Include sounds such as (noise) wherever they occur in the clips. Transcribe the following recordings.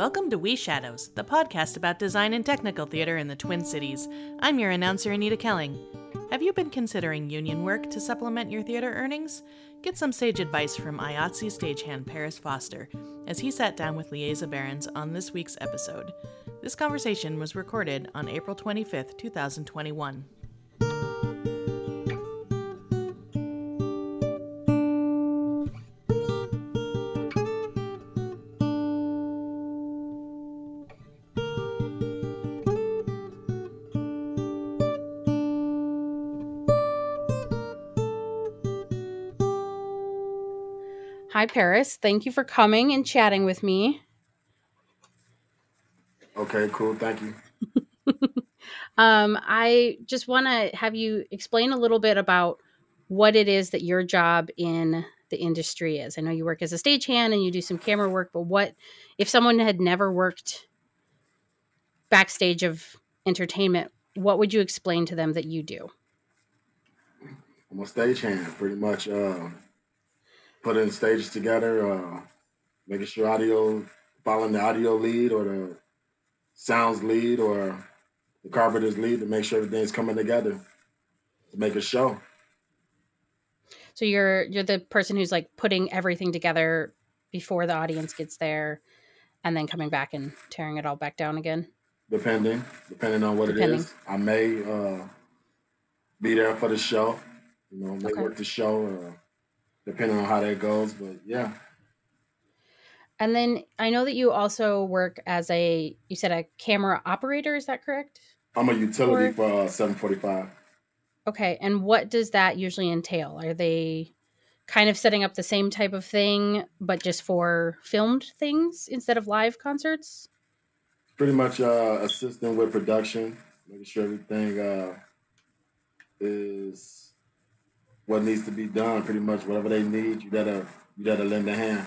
Welcome to We Shadows, the podcast about design and technical theater in the Twin Cities. I'm your announcer, Anita Kelling. Have you been considering union work to supplement your theater earnings? Get some sage advice from IATSE stagehand Paris Foster as he sat down with Lieza Behrens on this week's episode. This conversation was recorded on April 25th, 2021. Hi, Paris. Thank you for coming and chatting with me. Okay, cool. Thank you. (laughs) um, I just want to have you explain a little bit about what it is that your job in the industry is. I know you work as a stagehand and you do some camera work, but what if someone had never worked backstage of entertainment? What would you explain to them that you do? I'm a stagehand, pretty much. Uh, putting stages together, uh, making sure audio, following the audio lead or the sounds lead or the carpenter's lead to make sure everything's coming together to make a show. So you're you're the person who's like putting everything together before the audience gets there, and then coming back and tearing it all back down again. Depending, depending on what depending. it is, I may uh, be there for the show. You know, may okay. work the show. Uh, depending on how that goes. But yeah. And then I know that you also work as a you said a camera operator. Is that correct? I'm a utility or... for uh, 745. Okay, and what does that usually entail? Are they kind of setting up the same type of thing, but just for filmed things instead of live concerts? Pretty much uh, assisting with production, making sure everything uh, is what needs to be done. Pretty much whatever they need, you gotta you gotta lend a hand.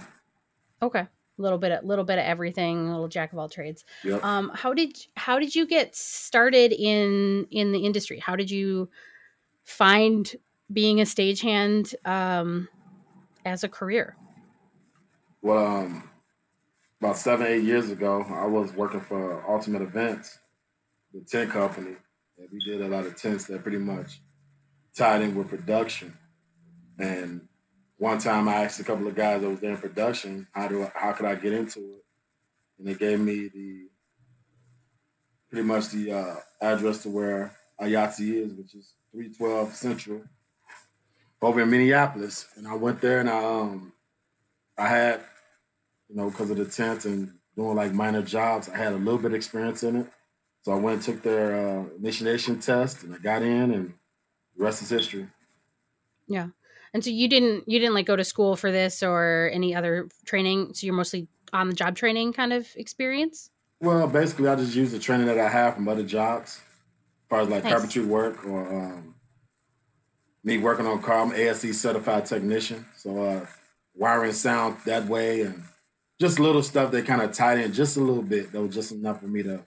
Okay, a little bit, a little bit of everything, a little jack of all trades. Yep. Um, how did how did you get started in in the industry? How did you find being a stagehand um, as a career? Well, um, about seven, eight years ago, I was working for Ultimate Events, the tent company. And we did a lot of tents that pretty much tied in with production. And one time I asked a couple of guys that was there in production, how do I, how could I get into it? And they gave me the pretty much the uh, address to where IATSE is, which is 312 Central, over in Minneapolis. And I went there and I um I had, you know, because of the tent and doing like minor jobs, I had a little bit of experience in it. So I went and took their uh, initiation test and I got in and the rest is history. Yeah. And so you didn't you didn't like go to school for this or any other training. So you're mostly on the job training kind of experience. Well, basically, I just use the training that I have from other jobs, as far as like nice. carpentry work or um, me working on car. I'm ASE certified technician, so uh, wiring sound that way and just little stuff that kind of tied in just a little bit. That was just enough for me to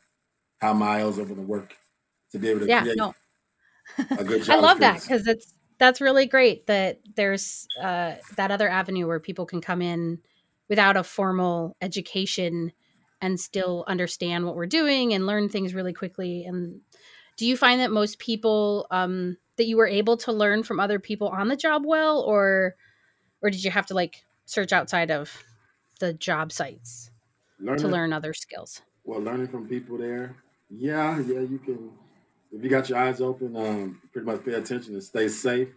have my eyes open to work to be able to yeah, create no (laughs) I love that because it's that's really great that there's uh, that other avenue where people can come in without a formal education and still understand what we're doing and learn things really quickly. And do you find that most people um, that you were able to learn from other people on the job well, or or did you have to like search outside of the job sites learning, to learn other skills? Well, learning from people there, yeah, yeah, you can if you got your eyes open, um, pretty much pay attention and stay safe.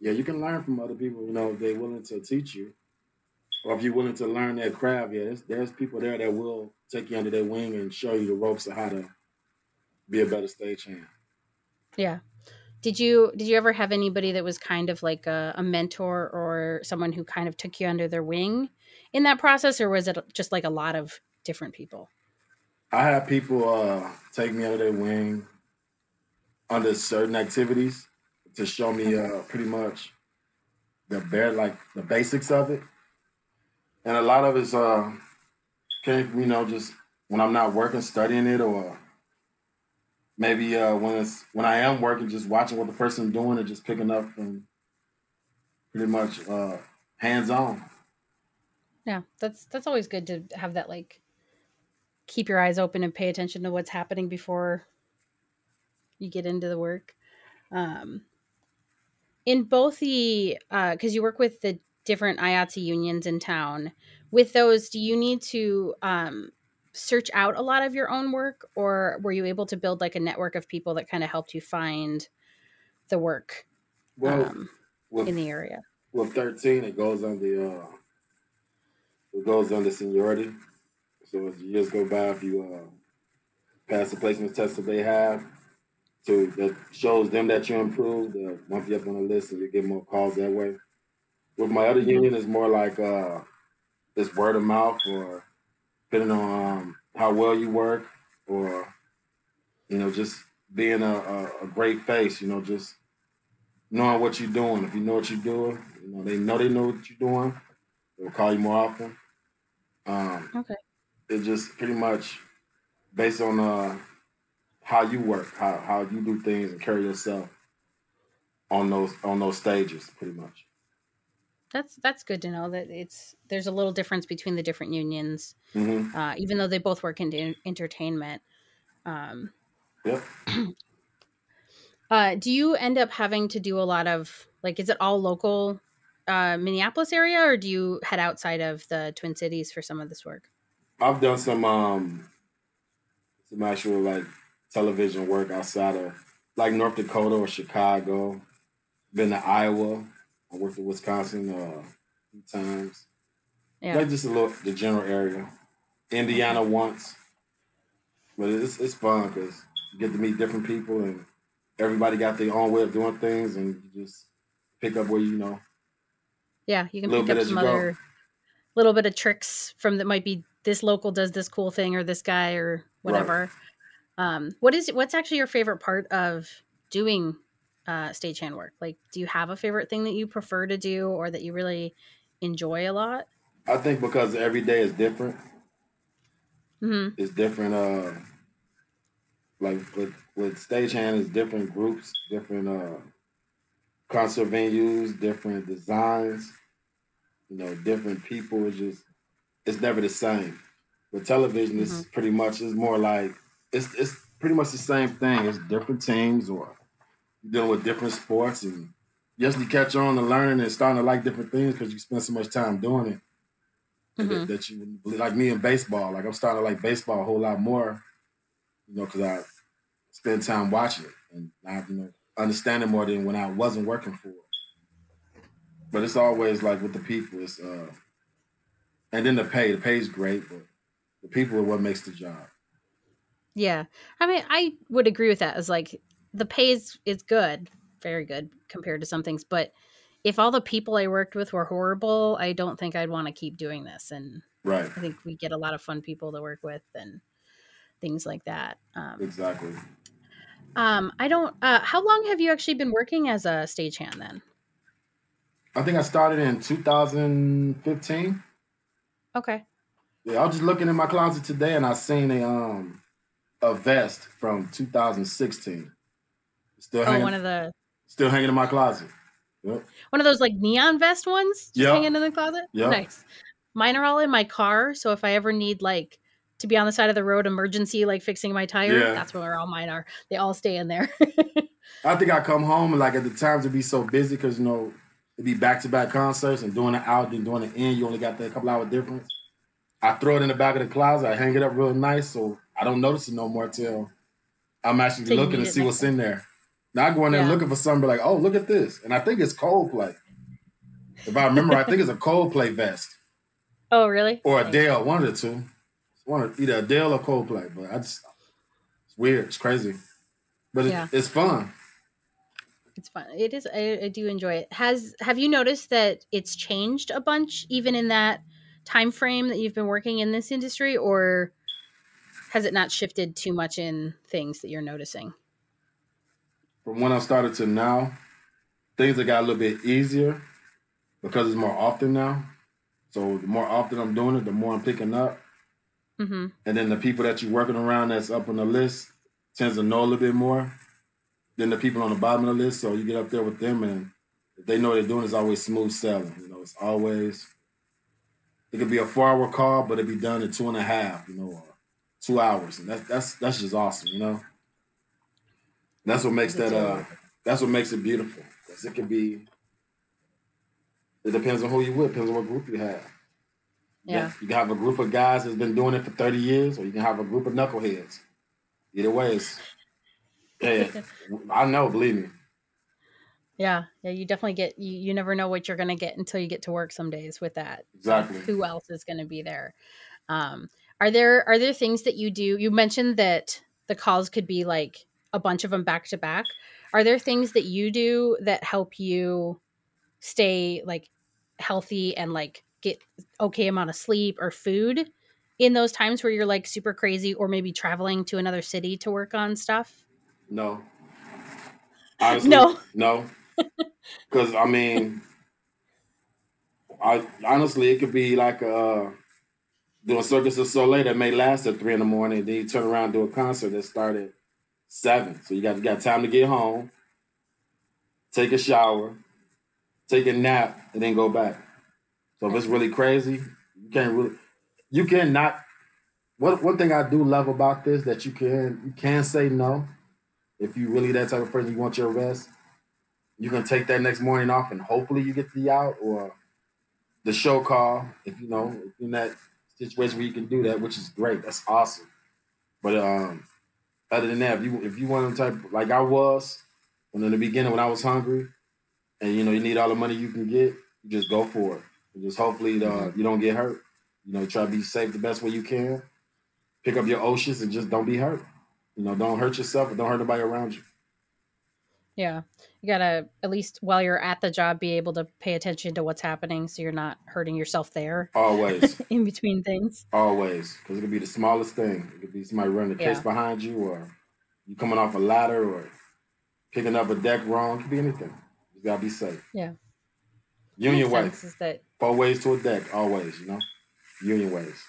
Yeah, you can learn from other people. You know, if they're willing to teach you, or if you're willing to learn their craft. Yeah, there's, there's people there that will take you under their wing and show you the ropes of how to be a better stagehand. Yeah. Did you did you ever have anybody that was kind of like a, a mentor or someone who kind of took you under their wing in that process, or was it just like a lot of different people? I had people uh, take me under their wing under certain activities to show me uh, pretty much the bare like the basics of it, and a lot of it's uh came from you know just when I'm not working studying it or maybe uh, when it's when I am working just watching what the person doing and just picking up and pretty much uh, hands on. Yeah, that's that's always good to have that like keep your eyes open and pay attention to what's happening before you get into the work. Um, in both the because uh, you work with the different IATSE unions in town, with those, do you need to um, search out a lot of your own work, or were you able to build like a network of people that kind of helped you find the work well, um, with, in the area? Well, thirteen, it goes on the uh, it goes under seniority. So as years go by, if you uh, pass the placement test that they have, so that shows them that you improved, they'll bump you up on the list and you get more calls that way. With my other union, it's more like uh, this word of mouth or depending on um, how well you work or, you know, just being a, a, a, great face, you know, just knowing what you're doing. If you know what you're doing, you know, they know they know what you're doing, they'll call you more often. Um, okay. It's just pretty much based on uh, how you work, how, how you do things and carry yourself on those on those stages, pretty much. That's that's good to know that it's there's a little difference between the different unions, mm-hmm. uh, even though they both work in entertainment. Um, yep. (clears throat) uh, do you end up having to do a lot of like? Is it all local uh, Minneapolis area, or do you head outside of the Twin Cities for some of this work? I've done some um, some actual like television work outside of like North Dakota or Chicago. Been to Iowa. I worked in Wisconsin uh, a few times. Yeah. Like just a little the general area. Indiana once. But it's it's fun because you get to meet different people and everybody got their own way of doing things and you just pick up where you know. Yeah, you can pick up some other go. little bit of tricks from that might be this local does this cool thing or this guy or whatever. Right. Um, what is what's actually your favorite part of doing uh, stagehand work? Like, do you have a favorite thing that you prefer to do or that you really enjoy a lot? I think because every day is different. Mm-hmm. It's different. Uh, like with with stagehand, is different groups, different uh, concert venues, different designs. You know, different people. It's just it's never the same. With television, mm-hmm. it's pretty much it's more like it's it's pretty much the same thing. It's different teams or dealing with different sports and yes, you catch on to learning and starting to like different things because you spend so much time doing it. Mm-hmm. That, that, you like me in baseball. Like I'm starting to like baseball a whole lot more, you know, because I spend time watching it and I you know understanding more than when I wasn't working for it. But it's always like with the people, it's uh, and then the pay. The pay's great, but the people are what makes the job. Yeah. I mean, I would agree with that. As like the pay is, is good, very good compared to some things, but if all the people I worked with were horrible, I don't think I'd want to keep doing this. And right. I think we get a lot of fun people to work with and things like that. Um, exactly. Um, I don't. Uh, how long have you actually been working as a stagehand then? I think I started in 2015. Okay. Yeah, I was just looking in my closet today and I seen a um a vest from 2016. Still oh, hanging, one of the still hanging in my closet. Yep. One of those like neon vest ones, just hanging in the closet. Yeah, nice. Mine are all in my car, so if I ever need like to be on the side of the road, emergency, like fixing my tire, yeah. that's where all mine are. They all stay in there. (laughs) I think I come home and like at the times it'd be so busy because you know it'd be back to back concerts and doing it out and doing it in. You only got that couple hour difference. I throw it in the back of the closet. I hang it up real nice so I don't notice it no more till I'm actually looking to see what's in there. Now I go in there yeah. looking for something, like, oh, look at this, and I think it's Coldplay. If I remember, I think it's a Coldplay vest. (laughs) Oh, really? Or Adele, one of the two. One of either Adele or Coldplay, but I just it's weird, it's crazy, but yeah. it's fun. It's fun. It is. I, I do enjoy it. Has Have you noticed that it's changed a bunch, even in that time frame that you've been working in this industry, or has it not shifted too much in things that you're noticing? From when I started to now, things have got a little bit easier because it's more often now. So the more often I'm doing it, the more I'm picking up. Mm-hmm. And then the people that you're working around that's up on the list tends to know a little bit more than the people on the bottom of the list. So you get up there with them, and if they know what they're doing, it's always smooth sailing. You know, it's always it could be a four hour call, but it'd be done in two and a half. You know, two hours, and that's that's that's just awesome, you know. That's what makes that uh, that's what makes it beautiful. Cause it can be. It depends on who you with, depends on what group you have. Yeah. You can have a group of guys that's been doing it for 30 years, or you can have a group of knuckleheads. Either way, it's yeah, (laughs) I know, believe me. Yeah, yeah, you definitely get you, you never know what you're gonna get until you get to work some days with that. Exactly. Who else is gonna be there? Um, are there are there things that you do? You mentioned that the calls could be like a bunch of them back to back. Are there things that you do that help you stay like healthy and like get okay amount of sleep or food in those times where you're like super crazy or maybe traveling to another city to work on stuff? No. (laughs) Honestly, no. No. (laughs) Because I mean, I honestly, it could be like doing Circus du Soleil that may last at three in the morning. Then you turn around and do a concert that started seven. So you got you got time to get home, take a shower, take a nap, and then go back. So if it's really crazy, you can't really you cannot. One one thing I do love about this that you can you can say no if you really that type of person you want your rest you can take that next morning off and hopefully you get the out or the show call if you know if in that situation where you can do that, which is great. That's awesome. But um, other than that, if you if you want to type like I was when in the beginning when I was hungry, and you know you need all the money you can get, you just go for it. And just hopefully the, mm-hmm. you don't get hurt. You know, try to be safe the best way you can. Pick up your oceans and just don't be hurt. You know, don't hurt yourself or don't hurt nobody around you. Yeah. You got to, at least while you're at the job, be able to pay attention to what's happening so you're not hurting yourself there. Always. (laughs) in between things. Always. Because it could be the smallest thing. It could be somebody running the yeah. case behind you or you coming off a ladder or picking up a deck wrong. It could be anything. You got to be safe. Yeah. Union way. Is that... Four ways to a deck, always, you know? Union ways.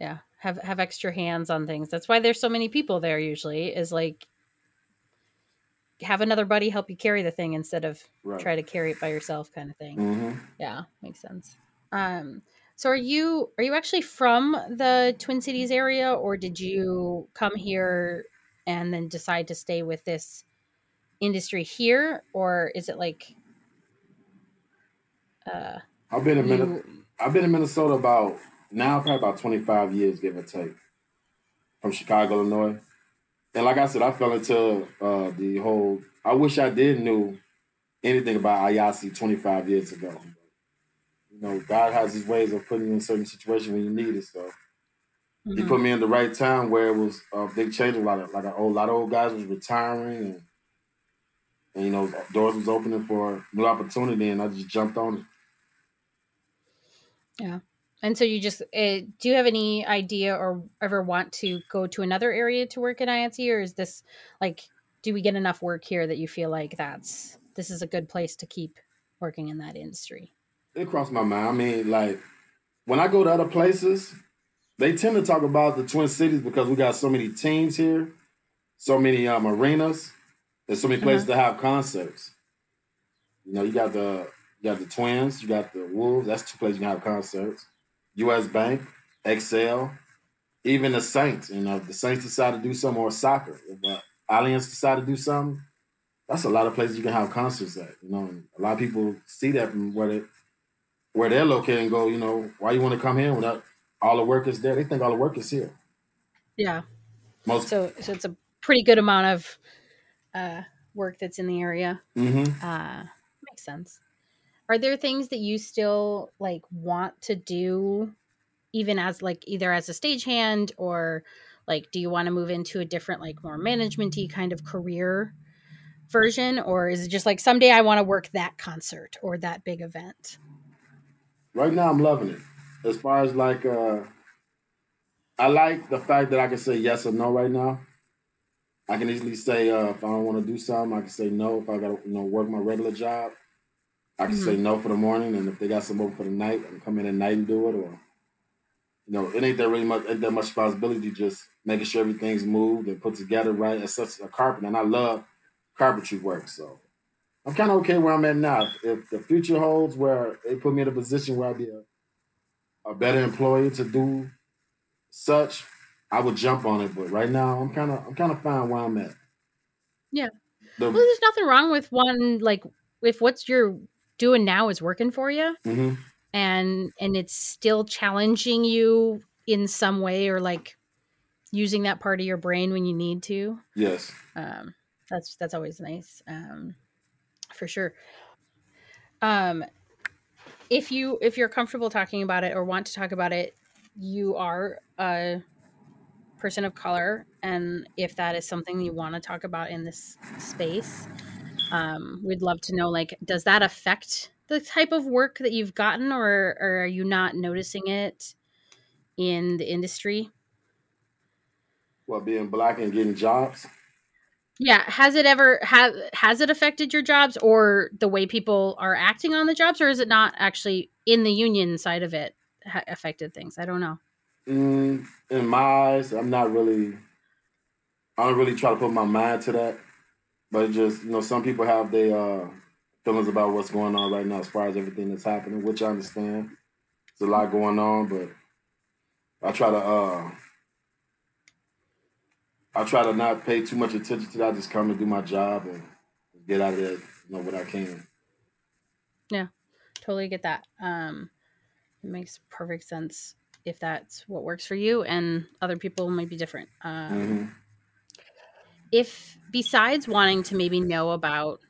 Yeah. Have have extra hands on things. That's why there's so many people there usually, is like have another buddy help you carry the thing instead of right. try to carry it by yourself kind of thing mm-hmm. yeah makes sense um so are you are you actually from the twin cities area or did you come here and then decide to stay with this industry here or is it like uh i've been in you... Minnesota i've been in minnesota about now probably about 25 years give or take from chicago illinois and like I said, I fell into uh, the whole. I wish I did knew anything about IATSE 25 years ago. You know, God has His ways of putting you in certain situations when you need it. So mm-hmm. He put me in the right time where it was a big change. A lot of like a, a lot of old guys was retiring, and, and you know, doors was opening for new opportunity, and I just jumped on it. Yeah. And so you just uh, do you have any idea or ever want to go to another area to work at IATSE or is this like do we get enough work here that you feel like that's this is a good place to keep working in that industry? It crossed my mind. I mean, like when I go to other places, they tend to talk about the Twin Cities because we got so many teams here, so many um, arenas, there's so many places uh-huh. to have concerts. You know, you got the you got the Twins, you got the Wolves. That's two places you can have concerts. U.S. Bank, Xcel, even the Saints. You know, if the Saints decide to do something or soccer, if uh, Allianz decide to do something, that's a lot of places you can have concerts at. You know, and a lot of people see that from where they where they're located and go, you know, why you want to come here without all the workers there? They think all the work is here. Yeah. Most so so it's a pretty good amount of uh, work that's in the area. Mm-hmm. Uh, makes sense are there things that you still like want to do even as like either as a stagehand or like do you want to move into a different like more managementy kind of career version? Or is it just like someday i want to work that concert or that big event? Right now i'm loving it. As far as like uh i like the fact that i can say yes or no right now. I can easily say uh if i don't want to do something i can say no if i gotta you know work my regular job I can mm-hmm. say no for the morning, and if they got some open for the night, I can come in at night and do it. Or, you know, it ain't that really much, ain't that much responsibility. Just making sure everything's moved and put together right. As such a carpenter, and I love carpentry work, so I'm kind of okay where I'm at now. If the future holds where they put me in a position where I'll be a, a better employee to do such, I would jump on it. But right now, I'm kind of I'm kind of fine where I'm at. Yeah. The, well, there's nothing wrong with one like if what's you're doing now is working for you, mm-hmm. and and it's still challenging you in some way, or like using that part of your brain when you need to. Yes. Um, that's that's always nice. Um, for sure. Um, if you if you're comfortable talking about it or want to talk about it, you are a person of color, and if that is something you want to talk about in this space, um, we'd love to know. Like, does that affect the type of work that you've gotten, or, or are you not noticing it in the industry? Well, being black and getting jobs. Yeah, has it ever has has it affected your jobs or the way people are acting on the jobs, or is it not actually in the union side of it ha- affected things? I don't know. Mm, in my eyes, I'm not really. I don't really try to put my mind to that, but it just you know some people have their uh, feelings about what's going on right now as far as everything that's happening, which I understand. There's a lot going on, but I try to uh, I try to not pay too much attention to that. I just come and do my job and get out of there, you know, what I can. Yeah, totally get that. Um, it makes perfect sense if that's what works for you, and other people might be different. Um, mm-hmm. If besides wanting to maybe know about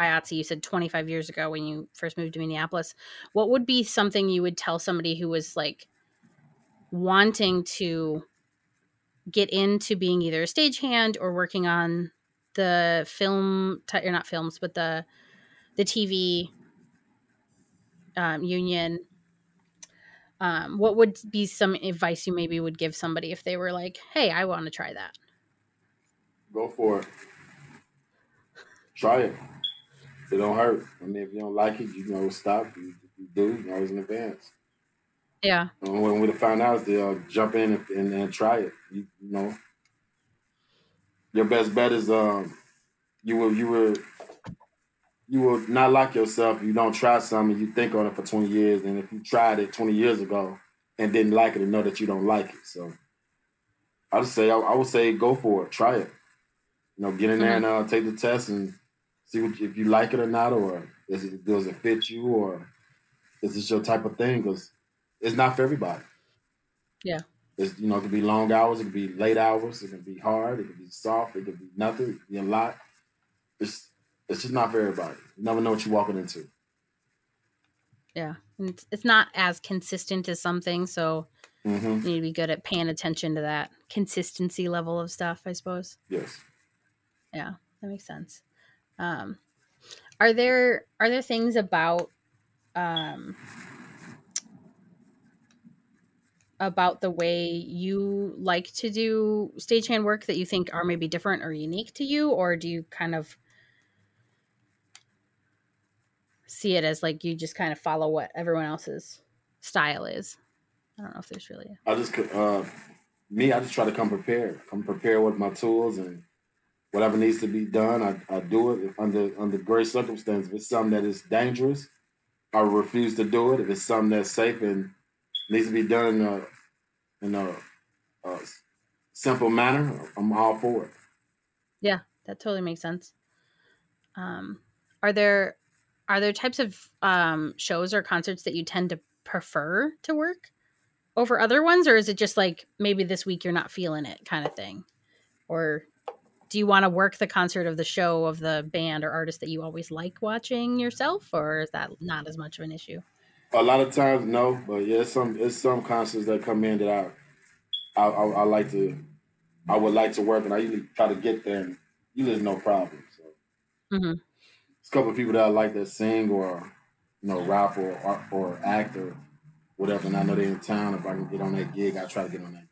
IATSE, you said 25 years ago when you first moved to Minneapolis, what would be something you would tell somebody who was like wanting to get into being either a stagehand or working on the film or not films but the the tv um, union? Um, what would be some advice you maybe would give somebody if they were like hey i want to try that go for it try it it don't hurt i mean if you don't like it you know stop you, you do you it's in advance yeah. And when we find out, they'll uh, jump in and, and, and try it. You, you, know, your best bet is um, you will you will you will not like yourself if you don't try something. You think on it for twenty years, and if you tried it twenty years ago and didn't like it, and know that you don't like it. So, I would say I, I would say go for it, try it. You know, get in there and uh, take the test and see what, if you like it or not, or is it, does it fit you, or is this your type of thing? Because it's not for everybody. Yeah. It's you know, it could be long hours, it could be late hours, it can be hard, it could be soft, it could be nothing, it could be a lot. It's it's just not for everybody. You never know what you're walking into. Yeah. It's, it's not as consistent as something, so mm-hmm. you need to be good at paying attention to that consistency level of stuff, I suppose. Yes. Yeah, that makes sense. Um, are there are there things about um, about the way you like to do stagehand work that you think are maybe different or unique to you or do you kind of see it as like you just kind of follow what everyone else's style is i don't know if there's really a... i just uh me i just try to come prepared come prepared with my tools and whatever needs to be done i, I do it under under great circumstances if it's something that is dangerous i refuse to do it if it's something that's safe and needs to be done in a, in a, a simple manner, I'm all for it. Yeah, that totally makes sense. Um, are there are there types of um, shows or concerts that you tend to prefer to work over other ones, or is it just like maybe this week you're not feeling it kind of thing, or do you want to work the concert of the show of the band or artist that you always like watching yourself, or is that not as much of an issue? A lot of times, no, but yeah, it's some it's some concerts that come in that I, I, I, I like to, I would like to work, and I usually try to get there, and usually there's no problem. So, mm-hmm. it's a couple of people that I like that sing or, you know, rap or or, or act or whatever, and I know they're in town. If I can get on that gig, I try to get on that.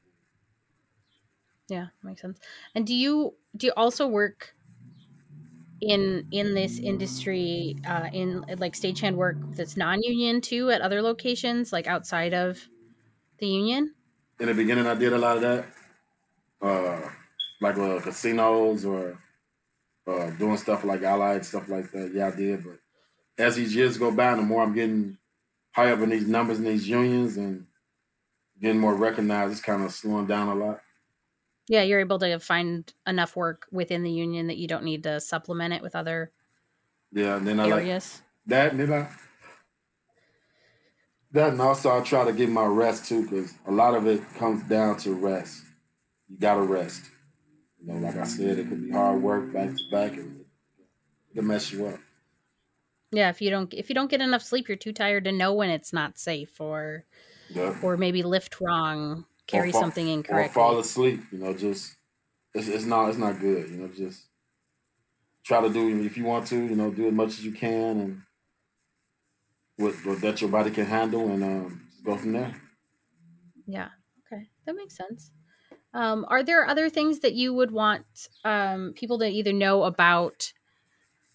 Yeah, makes sense. And do you do you also work in in this industry uh, in like stagehand work that's non-union too at other locations like outside of the union in the beginning i did a lot of that uh like uh, casinos or uh doing stuff like allied stuff like that yeah i did but as these years go by the more i'm getting higher up in these numbers in these unions and getting more recognized. It's kind of slowing down a lot. Yeah, you're able to find enough work within the union that you don't need to supplement it with other yeah, and then I areas. like that, and then I that, and also I try to get my rest too, because a lot of it comes down to rest. You gotta rest. You know, like I said, it could be hard work back to back, and it can mess you up. Yeah, if you don't if you don't get enough sleep, you're too tired to know when it's not safe, or yeah. or maybe lift wrong, carry fall, something incorrectly, or fall asleep. You know, just it's, it's not it's not good. You know, just try to do if you want to. You know, do as much as you can, and what, what that your body can handle, and um, go from there. Yeah. Okay, that makes sense. Um, are there other things that you would want um, people to either know about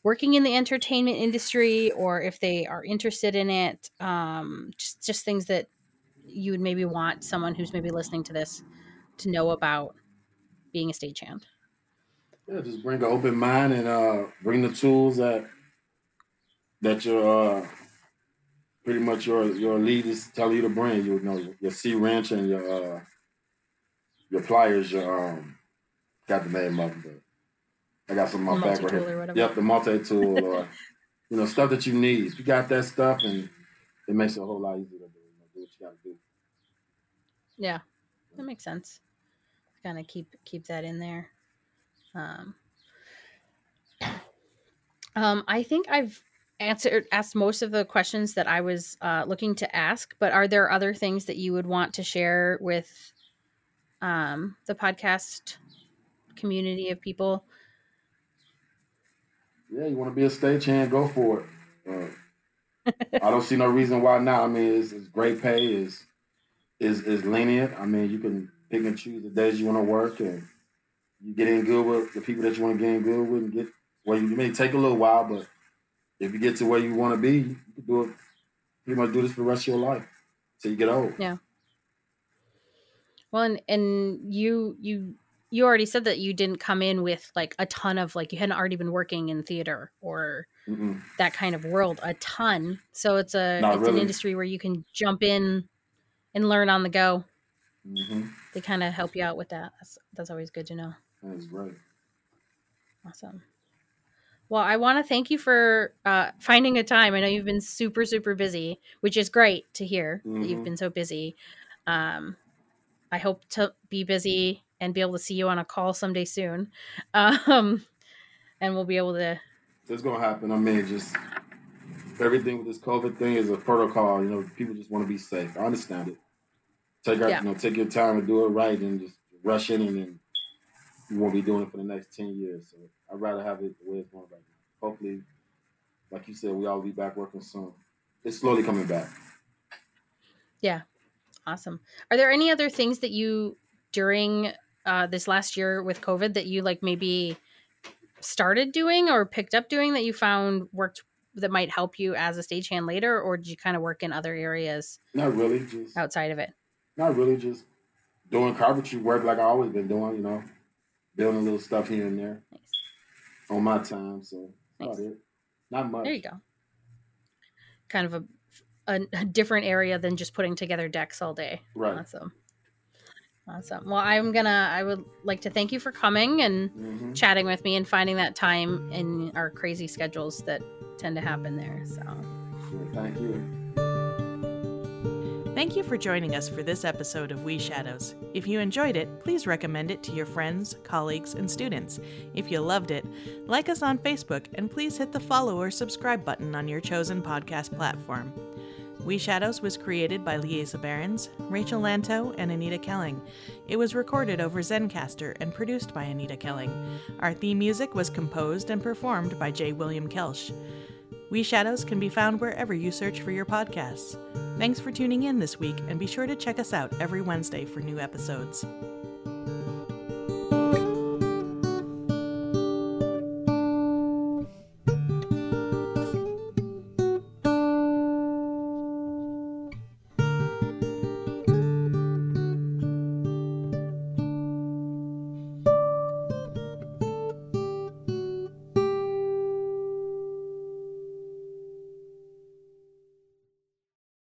working in the entertainment industry, or if they are interested in it? Um, just just things that you would maybe want someone who's maybe listening to this to know about being a stagehand. Yeah, just bring an open mind and uh, bring the tools that that your uh, pretty much your your leaders tell you to bring. You know your C wrench and your uh, your pliers. Your um, got the name of them. I got some in my back right here. Yep, the multi tool or (laughs) you know stuff that you need. If you got that stuff, and it makes it a whole lot easier to do. You know, do what you got to do. Yeah, that makes sense. Kind of keep keep that in there. Um, (coughs) um, I think I've answered asked most of the questions that I was uh, looking to ask. But are there other things that you would want to share with um, the podcast community of people? Yeah, you want to be a stagehand, go for it. Uh, (laughs) I don't see no reason why not. I mean, it's, it's great pay, is is is lenient. I mean, you can pick and choose the days you want to work, and you get in good with the people that you want to get in good with, and get well. You may take a little while, but if you get to where you want to be, you can do it. Pretty much do this for the rest of your life till you get old. Yeah. Well, and and you you you already said that you didn't come in with like a ton of like you hadn't already been working in theater or Mm-mm. that kind of world a ton. So it's a Not it's really. an industry where you can jump in and learn on the go. Mm-hmm. They kind of help you out with that. That's that's always good to know. That's right. Awesome. Well, I want to thank you for uh, finding a time. I know you've been super, super busy, which is great to hear mm-hmm. that you've mm-hmm. been so busy. Um, I hope to be busy and be able to see you on a call someday soon. (laughs) Um, and we'll be able to. It's going to happen. I mean, just everything with this COVID thing is a protocol. You know, people just want to be safe. I understand it. Take our, yeah. you know, take your time and do it right, and just rush in, and then you won't be doing it for the next ten years. So I'd rather have it the way it's going right now. Hopefully, like you said, we all be back working soon. It's slowly coming back. Yeah, awesome. Are there any other things that you during uh, this last year with COVID that you like maybe started doing or picked up doing that you found worked that might help you as a stagehand later, or did you kind of work in other areas? Not really, just outside of it. Not really, just doing carpentry work like I always been doing. You know, building little stuff here and there. Nice on my time. So nice. it. Not much. There you go. Kind of a, a, a different area than just putting together decks all day. Right. Awesome. Awesome. Well, I'm gonna. I would like to thank you for coming and mm-hmm. chatting with me and finding that time in our crazy schedules that tend to happen there. So. Thank you. Thank you for joining us for this episode of We Shadows. If you enjoyed it, please recommend it to your friends, colleagues, and students. If you loved it, like us on Facebook and please hit the follow or subscribe button on your chosen podcast platform. We Shadows was created by Liesa Behrens, Rachel Lanto, and Anita Kelling. It was recorded over Zencastr and produced by Anita Kelling. Our theme music was composed and performed by J. William Kelsch. We Shadows can be found wherever you search for your podcasts. Thanks for tuning in this week, and be sure to check us out every Wednesday for new episodes.